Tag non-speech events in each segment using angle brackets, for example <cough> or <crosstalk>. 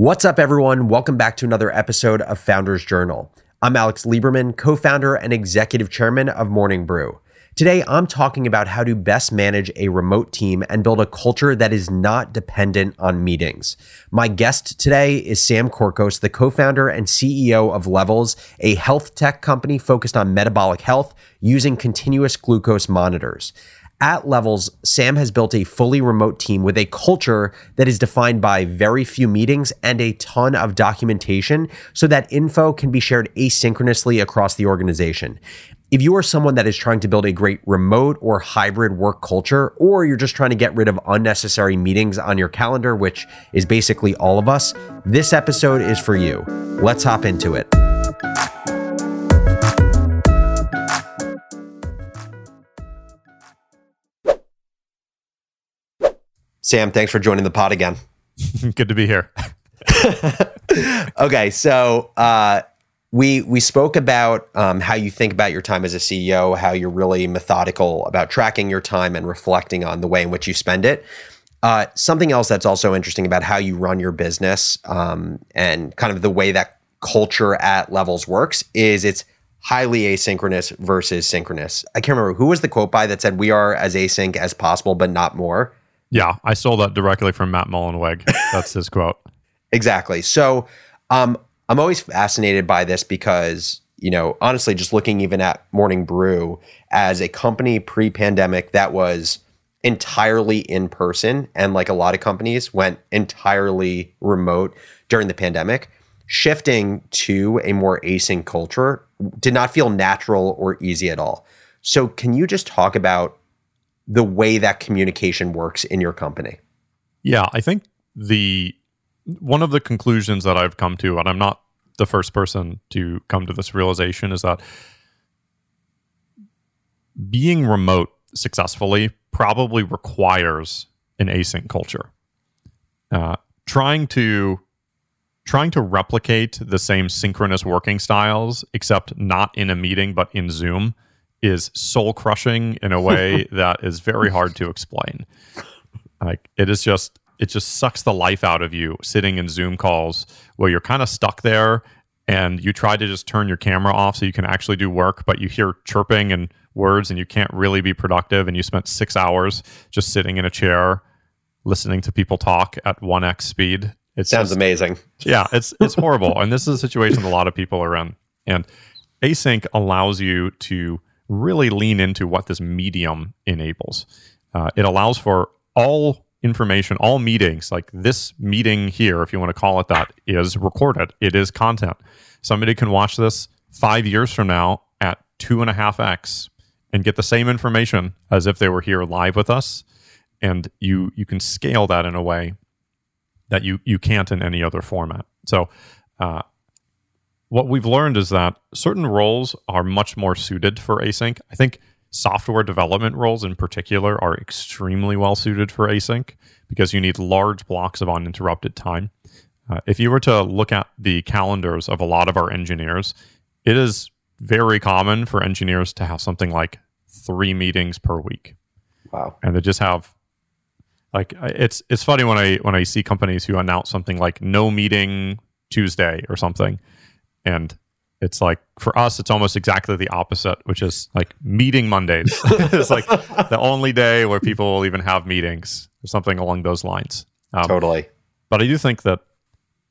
What's up, everyone? Welcome back to another episode of Founders Journal. I'm Alex Lieberman, co founder and executive chairman of Morning Brew. Today, I'm talking about how to best manage a remote team and build a culture that is not dependent on meetings. My guest today is Sam Corcos, the co founder and CEO of Levels, a health tech company focused on metabolic health using continuous glucose monitors. At Levels, Sam has built a fully remote team with a culture that is defined by very few meetings and a ton of documentation so that info can be shared asynchronously across the organization. If you are someone that is trying to build a great remote or hybrid work culture, or you're just trying to get rid of unnecessary meetings on your calendar, which is basically all of us, this episode is for you. Let's hop into it. Sam, thanks for joining the pod again. <laughs> Good to be here. <laughs> okay, so uh, we we spoke about um, how you think about your time as a CEO, how you're really methodical about tracking your time and reflecting on the way in which you spend it. Uh, something else that's also interesting about how you run your business um, and kind of the way that culture at levels works is it's highly asynchronous versus synchronous. I can't remember who was the quote by that said we are as async as possible, but not more. Yeah, I stole that directly from Matt Mullenweg. That's his quote. <laughs> Exactly. So um, I'm always fascinated by this because, you know, honestly, just looking even at Morning Brew as a company pre pandemic that was entirely in person and like a lot of companies went entirely remote during the pandemic, shifting to a more async culture did not feel natural or easy at all. So, can you just talk about the way that communication works in your company? Yeah, I think the one of the conclusions that I've come to, and I'm not the first person to come to this realization, is that being remote successfully probably requires an async culture. Uh, trying to trying to replicate the same synchronous working styles, except not in a meeting but in Zoom, is soul crushing in a way <laughs> that is very hard to explain. Like it is just it just sucks the life out of you sitting in Zoom calls where you're kind of stuck there and you try to just turn your camera off so you can actually do work, but you hear chirping and words and you can't really be productive and you spent 6 hours just sitting in a chair listening to people talk at 1x speed. It sounds just, amazing. Yeah, it's it's horrible and this is a situation a lot of people are in. And async allows you to really lean into what this medium enables. Uh, it allows for all information, all meetings, like this meeting here, if you want to call it that, is recorded. It is content. Somebody can watch this five years from now at two and a half X and get the same information as if they were here live with us. And you you can scale that in a way that you you can't in any other format. So uh, what we've learned is that certain roles are much more suited for async. I think software development roles in particular are extremely well suited for async because you need large blocks of uninterrupted time. Uh, if you were to look at the calendars of a lot of our engineers, it is very common for engineers to have something like three meetings per week. Wow. And they just have like it's it's funny when I when I see companies who announce something like no meeting Tuesday or something and it's like for us it's almost exactly the opposite which is like meeting mondays. <laughs> It's like the only day where people will even have meetings or something along those lines. Um, totally. But i do think that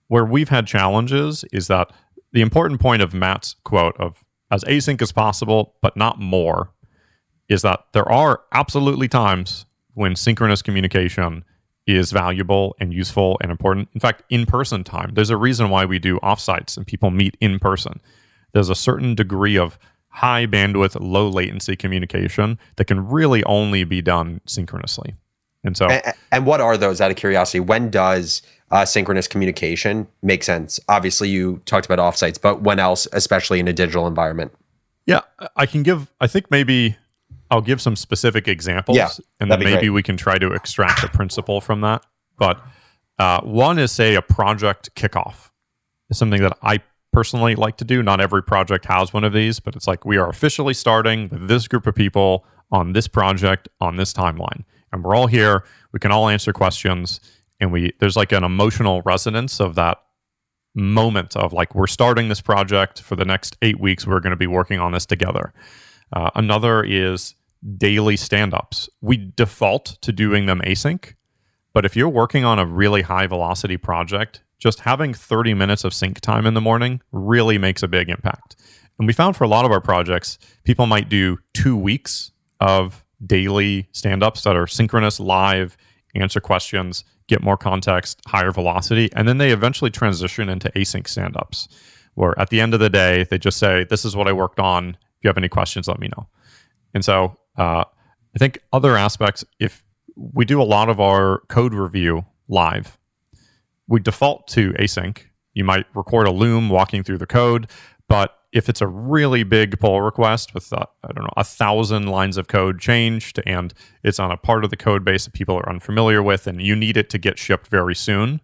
where we've had challenges is that the important point of matt's quote of as async as possible but not more is that there are absolutely times when synchronous communication is valuable and useful and important. In fact, in person time, there's a reason why we do offsites and people meet in person. There's a certain degree of high bandwidth, low latency communication that can really only be done synchronously. And so, and, and what are those out of curiosity? When does uh, synchronous communication make sense? Obviously, you talked about offsites, but when else, especially in a digital environment? Yeah, I can give, I think maybe I'll give some specific examples, yeah, and then maybe great. we can try to extract a principle from that. But uh, one is say a project kickoff. is something that I personally like to do. Not every project has one of these, but it's like we are officially starting with this group of people on this project on this timeline, and we're all here. We can all answer questions, and we there's like an emotional resonance of that moment of like we're starting this project for the next eight weeks we're going to be working on this together uh, another is daily stand-ups we default to doing them async but if you're working on a really high velocity project just having 30 minutes of sync time in the morning really makes a big impact and we found for a lot of our projects people might do two weeks of daily stand-ups that are synchronous live answer questions get more context, higher velocity, and then they eventually transition into async stand-ups, where at the end of the day they just say, "This is what I worked on. If you have any questions, let me know." And so uh, I think other aspects, if we do a lot of our code review live, we default to async. You might record a loom walking through the code, but if it's a really big pull request with uh, I don't know a thousand lines of code changed and it's on a part of the code base that people are unfamiliar with and you need it to get shipped very soon,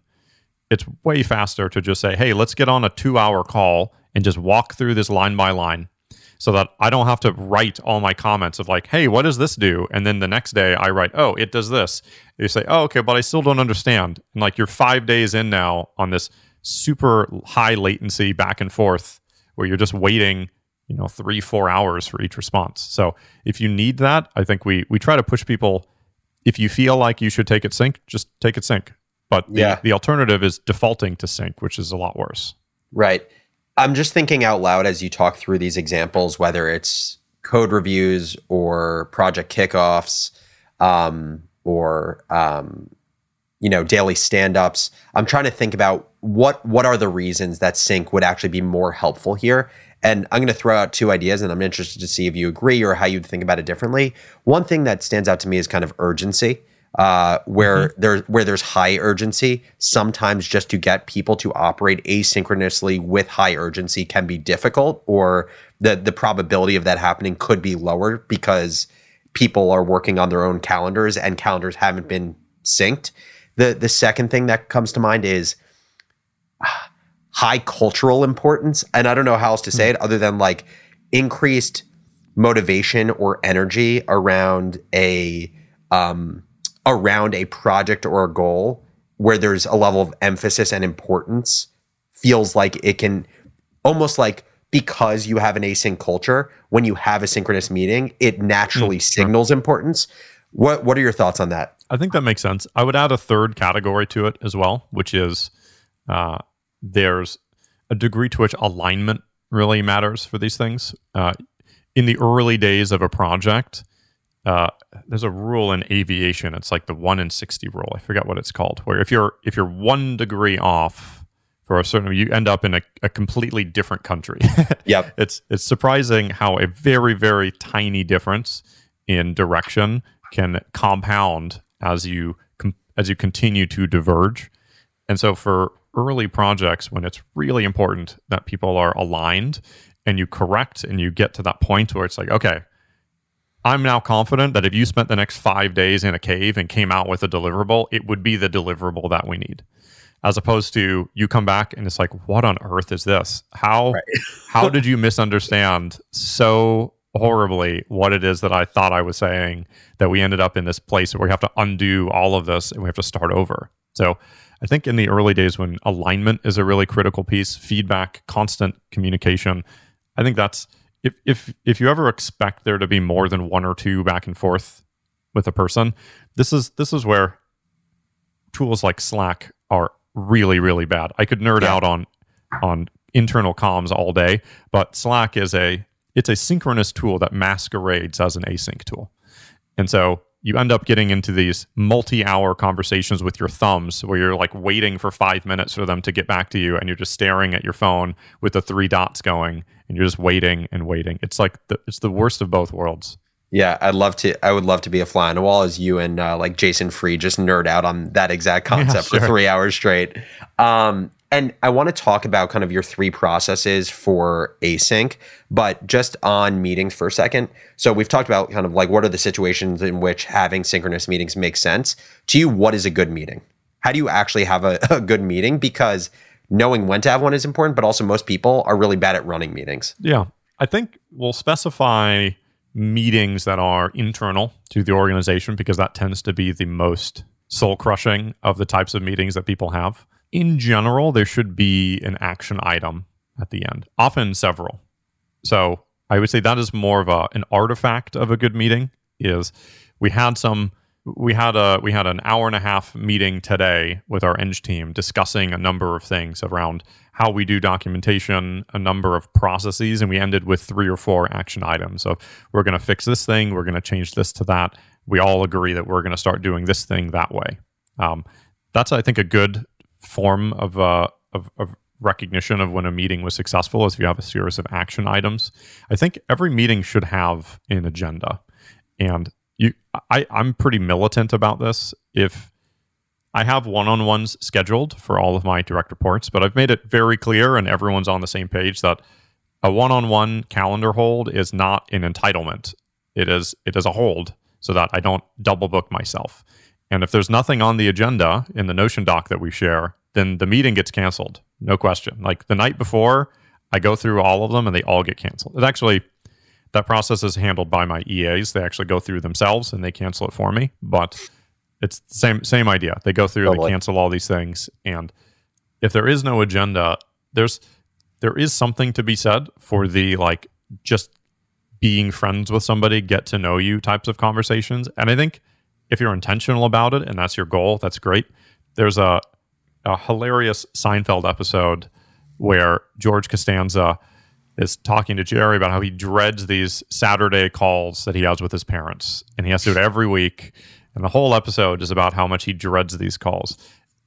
it's way faster to just say, "Hey, let's get on a 2-hour call and just walk through this line by line." So that I don't have to write all my comments of like, "Hey, what does this do?" And then the next day I write, "Oh, it does this." You say, "Oh, okay, but I still don't understand." And like you're 5 days in now on this super high latency back and forth where you're just waiting you know three four hours for each response so if you need that i think we we try to push people if you feel like you should take it sync just take it sync but the, Yeah. the alternative is defaulting to sync which is a lot worse Right. I'm just thinking out loud as you talk through these examples, whether it's code reviews or project kickoffs, um, or um, you know daily stand-ups. I'm trying to think about what what are the reasons that sync would actually be more helpful here. And I'm going to throw out two ideas, and I'm interested to see if you agree or how you'd think about it differently. One thing that stands out to me is kind of urgency uh, where there where there's high urgency. Sometimes just to get people to operate asynchronously with high urgency can be difficult, or the the probability of that happening could be lower because people are working on their own calendars and calendars haven't been synced. The the second thing that comes to mind is ah, high cultural importance, and I don't know how else to say it other than like increased motivation or energy around a um, around a project or a goal where there's a level of emphasis and importance feels like it can almost like because you have an async culture when you have a synchronous meeting it naturally signals importance. What what are your thoughts on that? I think that makes sense. I would add a third category to it as well which is uh, there's a degree to which alignment really matters for these things. Uh, in the early days of a project uh, there's a rule in aviation. It's like the one in sixty rule. I forget what it's called. Where if you're if you're one degree off for a certain, you end up in a, a completely different country. <laughs> Yep. it's it's surprising how a very very tiny difference in direction can compound as you com- as you continue to diverge. And so for early projects, when it's really important that people are aligned and you correct and you get to that point where it's like, okay, I'm now confident that if you spent the next five days in a cave and came out with a deliverable, it would be the deliverable that we need. As opposed to you come back and it's like, what on earth is this? How <laughs> how did you misunderstand so horribly what it is that I thought I was saying that we ended up in this place where we have to undo all of this and we have to start over. So I think in the early days when alignment is a really critical piece, feedback, constant communication, I think that's if if if you ever expect there to be more than one or two back and forth with a person, this is this is where tools like Slack are really really bad. I could nerd Yeah. out on on internal comms all day, but Slack is a it's a synchronous tool that masquerades as an async tool. And so you end up getting into these multi-hour conversations with your thumbs where you're like waiting for 5 minutes for them to get back to you and you're just staring at your phone with the three dots going and you're just waiting and waiting. It's like the, it's the worst of both worlds. yeah i'd love to i would love to be a fly on the wall as you and uh, like Jason Fried just nerd out on that exact <laughs> concept for sure. three hours straight um, and i want to talk about kind of your three processes for async but just on meetings for a second. So we've talked about kind of like what are the situations in which having synchronous meetings makes sense? To you what is a good meeting? How do you actually have a, <laughs> a good meeting? Because knowing when to have one is important but also most people are really bad at running meetings. Yeah. I think we'll specify meetings that are internal to the organization because that tends to be the most soul crushing of the types of meetings that people have. In general, there should be an action item at the end, often several. So I would say that is more of a, an artifact of a good meeting. Is we had some we had a we had an hour and a half meeting today with our eng team discussing a number of things around how we do documentation a number of processes and we ended with three or four action items so we're going to fix this thing we're going to change this to that we all agree that we're going to start doing this thing that way um, that's i think a good form of, uh, of, of recognition of when a meeting was successful is if you have a series of action items i think every meeting should have an agenda and you I, I'm pretty militant about this. If I have one-on-ones scheduled for all of my direct reports, but I've made it very clear and everyone's on the same page that a one-on-one calendar hold is not an entitlement. It is it is a hold so that I don't double book myself. And if there's nothing on the agenda in the Notion doc that we share, then the meeting gets canceled. No question. Like the night before, I go through all of them and they all get canceled. It actually that process is handled by my EAs. They actually go through themselves and they cancel it for me. But it's the same same idea. They go through, totally. they cancel all these things, and if there is no agenda, there's there is something to be said for the like just being friends with somebody, get to know you types of conversations. And I think if you're intentional about it and that's your goal, that's great. There's a a hilarious Seinfeld episode where George Costanza is talking to Jerry about how he dreads these Saturday calls that he has with his parents, and he has to do it every week. And the whole episode is about how much he dreads these calls.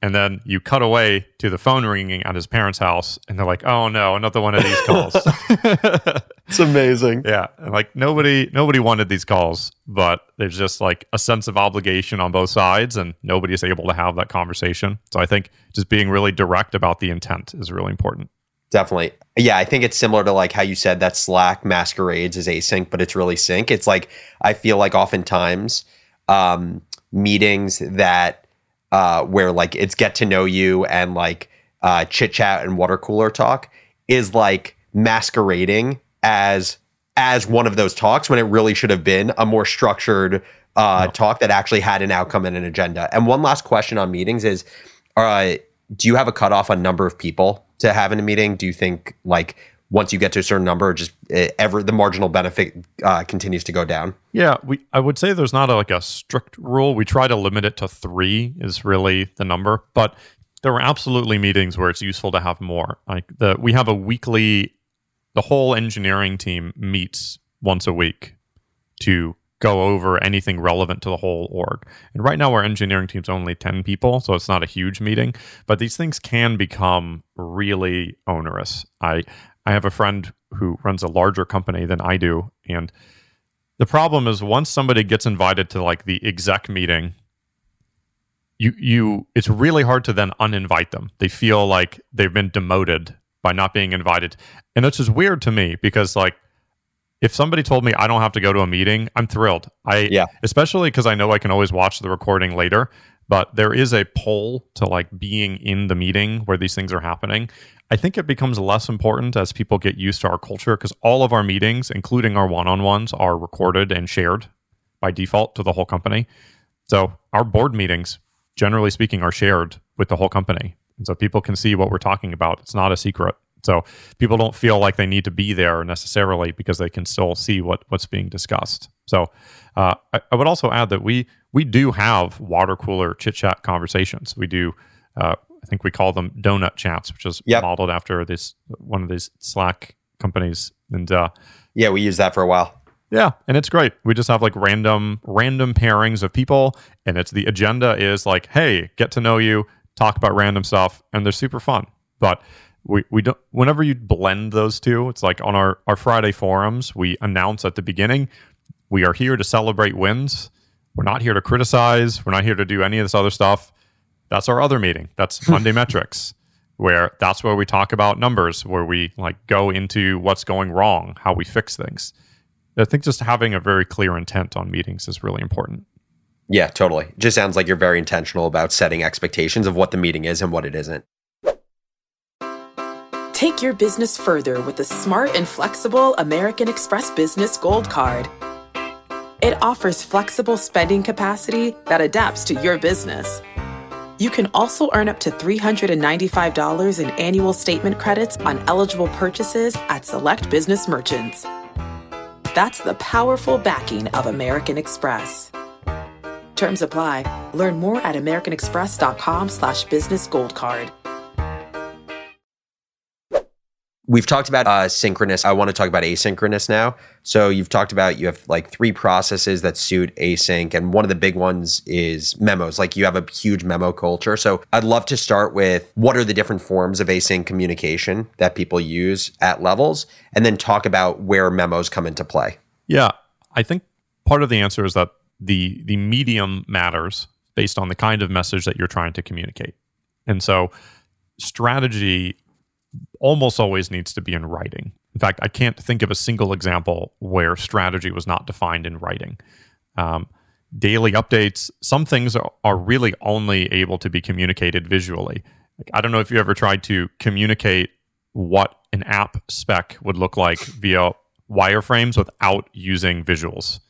And then you cut away to the phone ringing at his parents' house, and they're like, "Oh no, another one of these calls." <laughs> it's amazing. <laughs> Yeah, like nobody, nobody wanted these calls, but there's just like a sense of obligation on both sides, and nobody is able to have that conversation. So I think just being really direct about the intent is really important. Definitely. Yeah, I think it's similar to like how you said that Slack masquerades as async, but it's really sync. It's like I feel like oftentimes um, meetings that uh, where like it's get to know you and like uh, chit chat and water cooler talk is like masquerading as as one of those talks when it really should have been a more structured uh, no. talk that actually had an outcome and an agenda. And one last question on meetings is, uh, do you have a cutoff on number of people to have in a meeting? Do you think like once you get to a certain number, just uh, ever the marginal benefit uh, continues to go down? Yeah, we I would say there's not a, like a strict rule. We try to limit it to three is really the number, but there are absolutely meetings where it's useful to have more. Like the we have a weekly, the whole engineering team meets once a week to go over anything relevant to the whole org. And right now, our engineering team's only 10 people, so it's not a huge meeting, but these things can become really onerous. I, I have a friend who runs a larger company than I do. And the problem is once somebody gets invited to like the exec meeting, you, you, it's really hard to then uninvite them. They feel like they've been demoted by not being invited. And it's just weird to me because like if somebody told me I don't have to go to a meeting, I'm thrilled. I yeah, especially because I know I can always watch the recording later. But there is a pull to like being in the meeting where these things are happening. I think it becomes less important as people get used to our culture because all of our meetings, including our one-on-ones, are recorded and shared by default to the whole company. So our board meetings, generally speaking, are shared with the whole company. And so people can see what we're talking about. It's not a secret. So people don't feel like they need to be there necessarily because they can still see what what's being discussed. So uh, I, I, would also add that we we do have water cooler chit chat conversations. We do. Uh, I think we call them donut chats, which is yep. modeled after this one of these Slack companies. And uh, yeah, we use that for a while. Yeah, and it's great. We just have like random random pairings of people, and it's the agenda is like, hey, get to know you, talk about random stuff, and they're super fun. But we, we don't whenever you blend those two it's like on our, our friday forums we announce at the beginning we are here to celebrate wins. We're not here to criticize. We're not here to do any of this other stuff. That's our other meeting. That's <laughs> monday metrics where that's where we talk about numbers where we like go into what's going wrong how we fix things. I think just having a very clear intent on meetings is really important yeah totally It just sounds like you're very intentional about setting expectations of what the meeting is and what it isn't Take your business further with the smart and flexible American Express Business Gold Card. It offers flexible spending capacity that adapts to your business. You can also earn up to $395 in annual statement credits on eligible purchases at select business merchants. That's the powerful backing of American Express. Terms apply. Learn more at americanexpress.com slash business gold card. we've talked about uh, synchronous. I want to talk about asynchronous now. So you've talked about you have like three processes that suit async, and one of the big ones is memos. Like you have a huge memo culture. So I'd love to start with what are the different forms of async communication that people use at levels, and then talk about where memos come into play. Yeah, I think part of the answer is that the the medium matters based on the kind of message that you're trying to communicate, and so strategy almost always needs to be in writing. In fact, I can't think of a single example where strategy was not defined in writing. Um, daily updates, some things are, are, really only able to be communicated visually. Like, I don't know if you ever tried to communicate what an app spec would look like via wireframes without using visuals.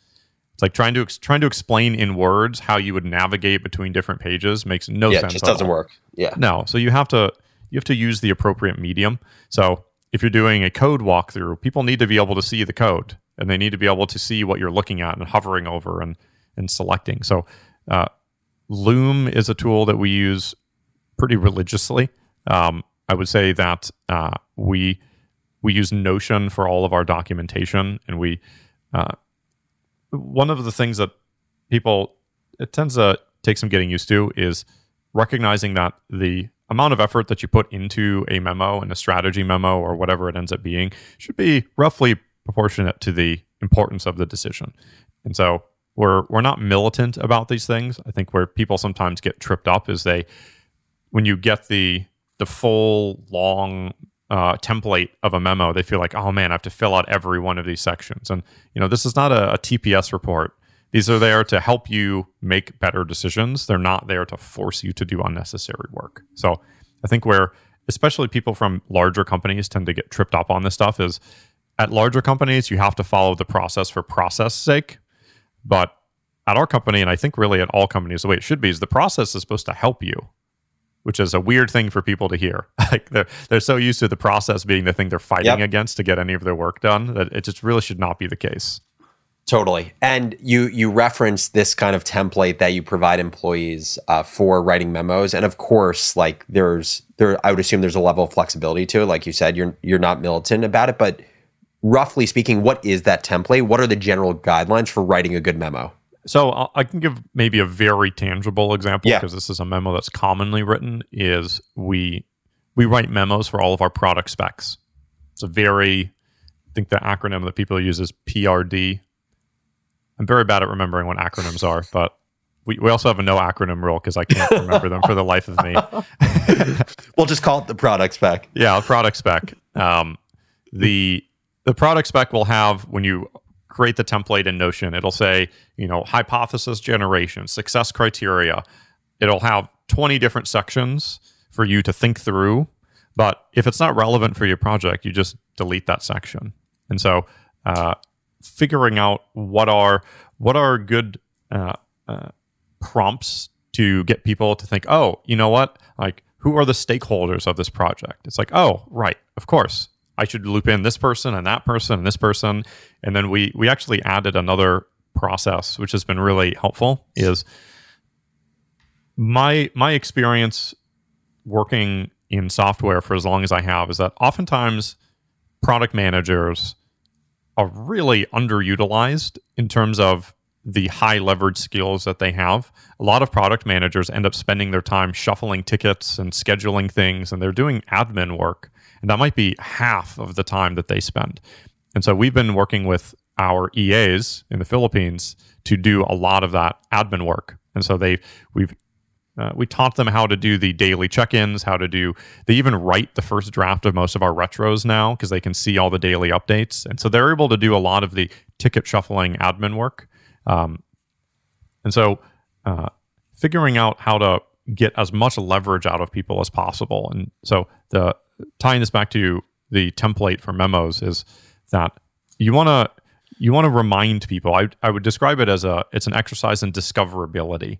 It's like trying to trying to explain in words how you would navigate between different pages makes no yeah, sense. it just doesn't all. work. Yeah. No. So you have to you have to use the appropriate medium. So if you're doing a code walkthrough, people need to be able to see the code and they need to be able to see what you're looking at and hovering over and, and selecting. So uh, Loom is a tool that we use pretty religiously. Um, I would say that uh, we we use Notion for all of our documentation, and we uh, one of the things that people it tends to take some getting used to is recognizing that the amount of effort that you put into a memo and a strategy memo or whatever it ends up being should be roughly proportionate to the importance of the decision. And so we're we're not militant about these things. I think where people sometimes get tripped up is they when you get the the full long uh, template of a memo, they feel like, oh man, I have to fill out every one of these sections. And you know, this is not a, a TPS report. These are there to help you make better decisions. They're not there to force you to do unnecessary work. So I think where especially people from larger companies tend to get tripped up on this stuff is at larger companies, you have to follow the process for process sake. But at our company, and I think really at all companies, the way it should be is the process is supposed to help you, which is a weird thing for people to hear. <laughs> like they're they're so used to the process being the thing they're fighting yep. against to get any of their work done that it just really should not be the case. Totally. And you you reference this kind of template that you provide employees uh, for writing memos, and of course, like there's there, I would assume there's a level of flexibility to it. Like you said, you're you're not militant about it, but roughly speaking, what is that template? What are the general guidelines for writing a good memo? So I can give maybe a very tangible example because yeah. this is a memo that's commonly written. Is we we write memos for all of our product specs. It's a very I think the acronym that people use is PRD I'm very bad at remembering what acronyms are, but we, we also have a no acronym rule because I can't remember them for the life of me. <laughs> we'll just call it the product spec. Yeah, product spec. Um, the the product spec will have when you create the template in Notion, it'll say, you know, hypothesis generation, success criteria. It'll have 20 different sections for you to think through. But if it's not relevant for your project, you just delete that section. And so uh, figuring out what are what are good uh, uh, prompts to get people to think, oh, you know what, like who are the stakeholders of this project? It's like, oh, right, of course, I should loop in this person and that person and this person, and then we we actually added another process which has been really helpful. Is my my experience working in software for as long as I have is that oftentimes product managers are really underutilized in terms of the high leverage skills that they have. A lot of product managers end up spending their time shuffling tickets and scheduling things, and they're doing admin work. And that might be half of the time that they spend. And so we've been working with our EAs in the Philippines to do a lot of that admin work. And so they we've uh, we taught them how to do the daily check-ins, how to do. They even write the first draft of most of our retros now because they can see all the daily updates, and so they're able to do a lot of the ticket shuffling admin work. Um, and so, uh, figuring out how to get as much leverage out of people as possible, and so the tying this back to the template for memos is that you want to you want to remind people. I, I would describe it as a it's an exercise in discoverability.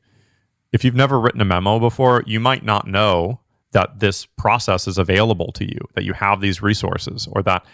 If you've never written a memo before, you might not know that this process is available to you, that you have these resources, or that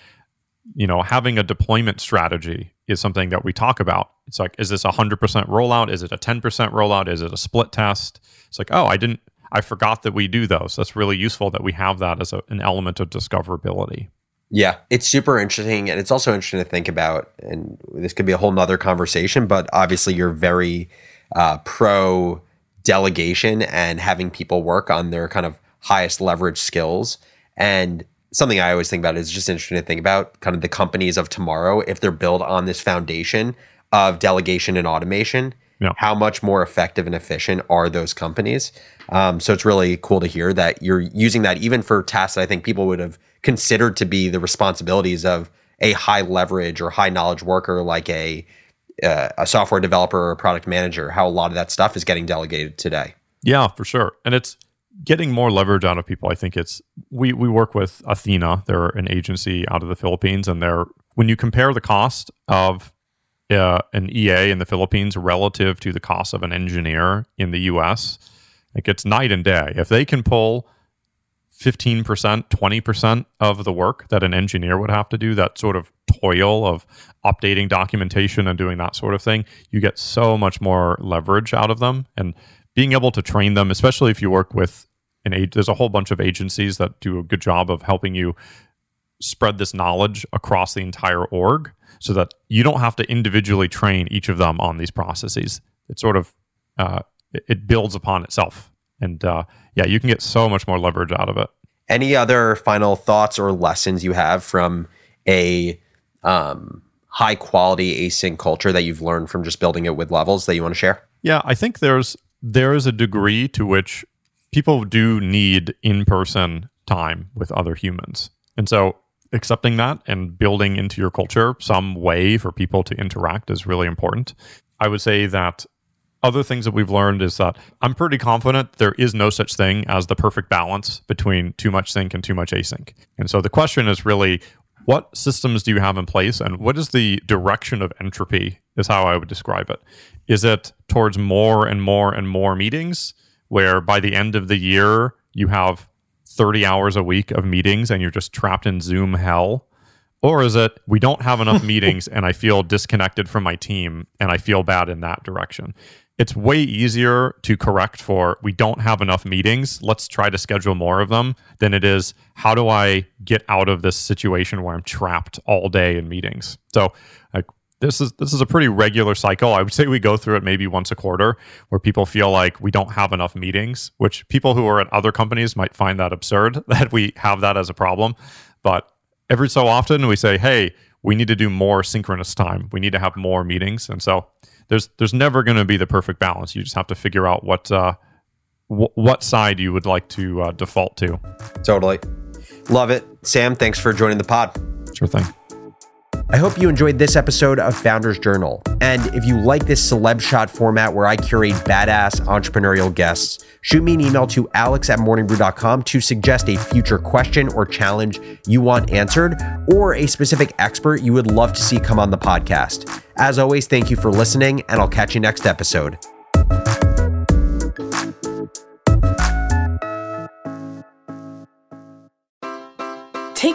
you know having a deployment strategy is something that we talk about. It's like, is this a hundred percent rollout? Is it a ten percent rollout? Is it a split test? It's like, oh, I didn't, I forgot that we do those. That's really useful that we have that as a, an element of discoverability. Yeah, it's super interesting. And it's also interesting to think about, and this could be a whole nother conversation, but obviously you're very uh, pro delegation and having people work on their kind of highest leverage skills. And something I always think about is just interesting to think about kind of the companies of tomorrow, if they're built on this foundation of delegation and automation. Yeah. How much more effective and efficient are those companies? Um, so it's really cool to hear that you're using that even for tasks that I think people would have considered to be the responsibilities of a high leverage or high knowledge worker like a uh, a software developer or a product manager how a lot of that stuff is getting delegated today yeah for sure and it's getting more leverage out of people i think it's we we work with athena they're an agency out of the philippines and they're when you compare the cost of uh, an ea in the philippines relative to the cost of an engineer in the us like it's night and day if they can pull 15%, 20% of the work that an engineer would have to do, that sort of toil of updating documentation and doing that sort of thing, you get so much more leverage out of them. And being able to train them, especially if you work with an age, there's a whole bunch of agencies that do a good job of helping you spread this knowledge across the entire org so that you don't have to individually train each of them on these processes. It sort of uh, it builds upon itself. And uh, yeah, you can get so much more leverage out of it. Any other final thoughts or lessons you have from a um, high quality async culture that you've learned from just building it with levels that you want to share? Yeah, I think there's there is a degree to which people do need in person time with other humans, and so accepting that and building into your culture some way for people to interact is really important. I would say that other things that we've learned is that I'm pretty confident there is no such thing as the perfect balance between too much sync and too much async. And so the question is really what systems do you have in place and what is the direction of entropy is how I would describe it. Is it towards more and more and more meetings where by the end of the year you have 30 hours a week of meetings and you're just trapped in Zoom hell? Or is it we don't have enough <laughs> meetings and I feel disconnected from my team and I feel bad in that direction? it's way easier to correct for we don't have enough meetings let's try to schedule more of them than it is how do i get out of this situation where i'm trapped all day in meetings so like this is this is a pretty regular cycle i would say we go through it maybe once a quarter where people feel like we don't have enough meetings which people who are at other companies might find that absurd <laughs> that we have that as a problem but every so often we say hey we need to do more synchronous time we need to have more meetings and so there's there's never going to be the perfect balance. You just have to figure out what uh, w- what side you would like to uh, default to. Totally, love it, Sam. Thanks for joining the pod. Sure thing. I hope you enjoyed this episode of Founders Journal. And if you like this celeb shot format where I curate badass entrepreneurial guests, shoot me an email to alex at morningbrew.com to suggest a future question or challenge you want answered, or a specific expert you would love to see come on the podcast. As always, thank you for listening, and I'll catch you next episode.